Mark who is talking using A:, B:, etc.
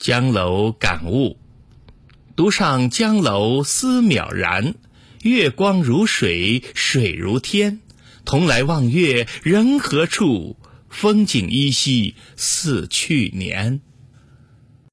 A: 江楼感悟独上江楼思渺然月光如水水如天。同来望月人何处？风景依稀似去年。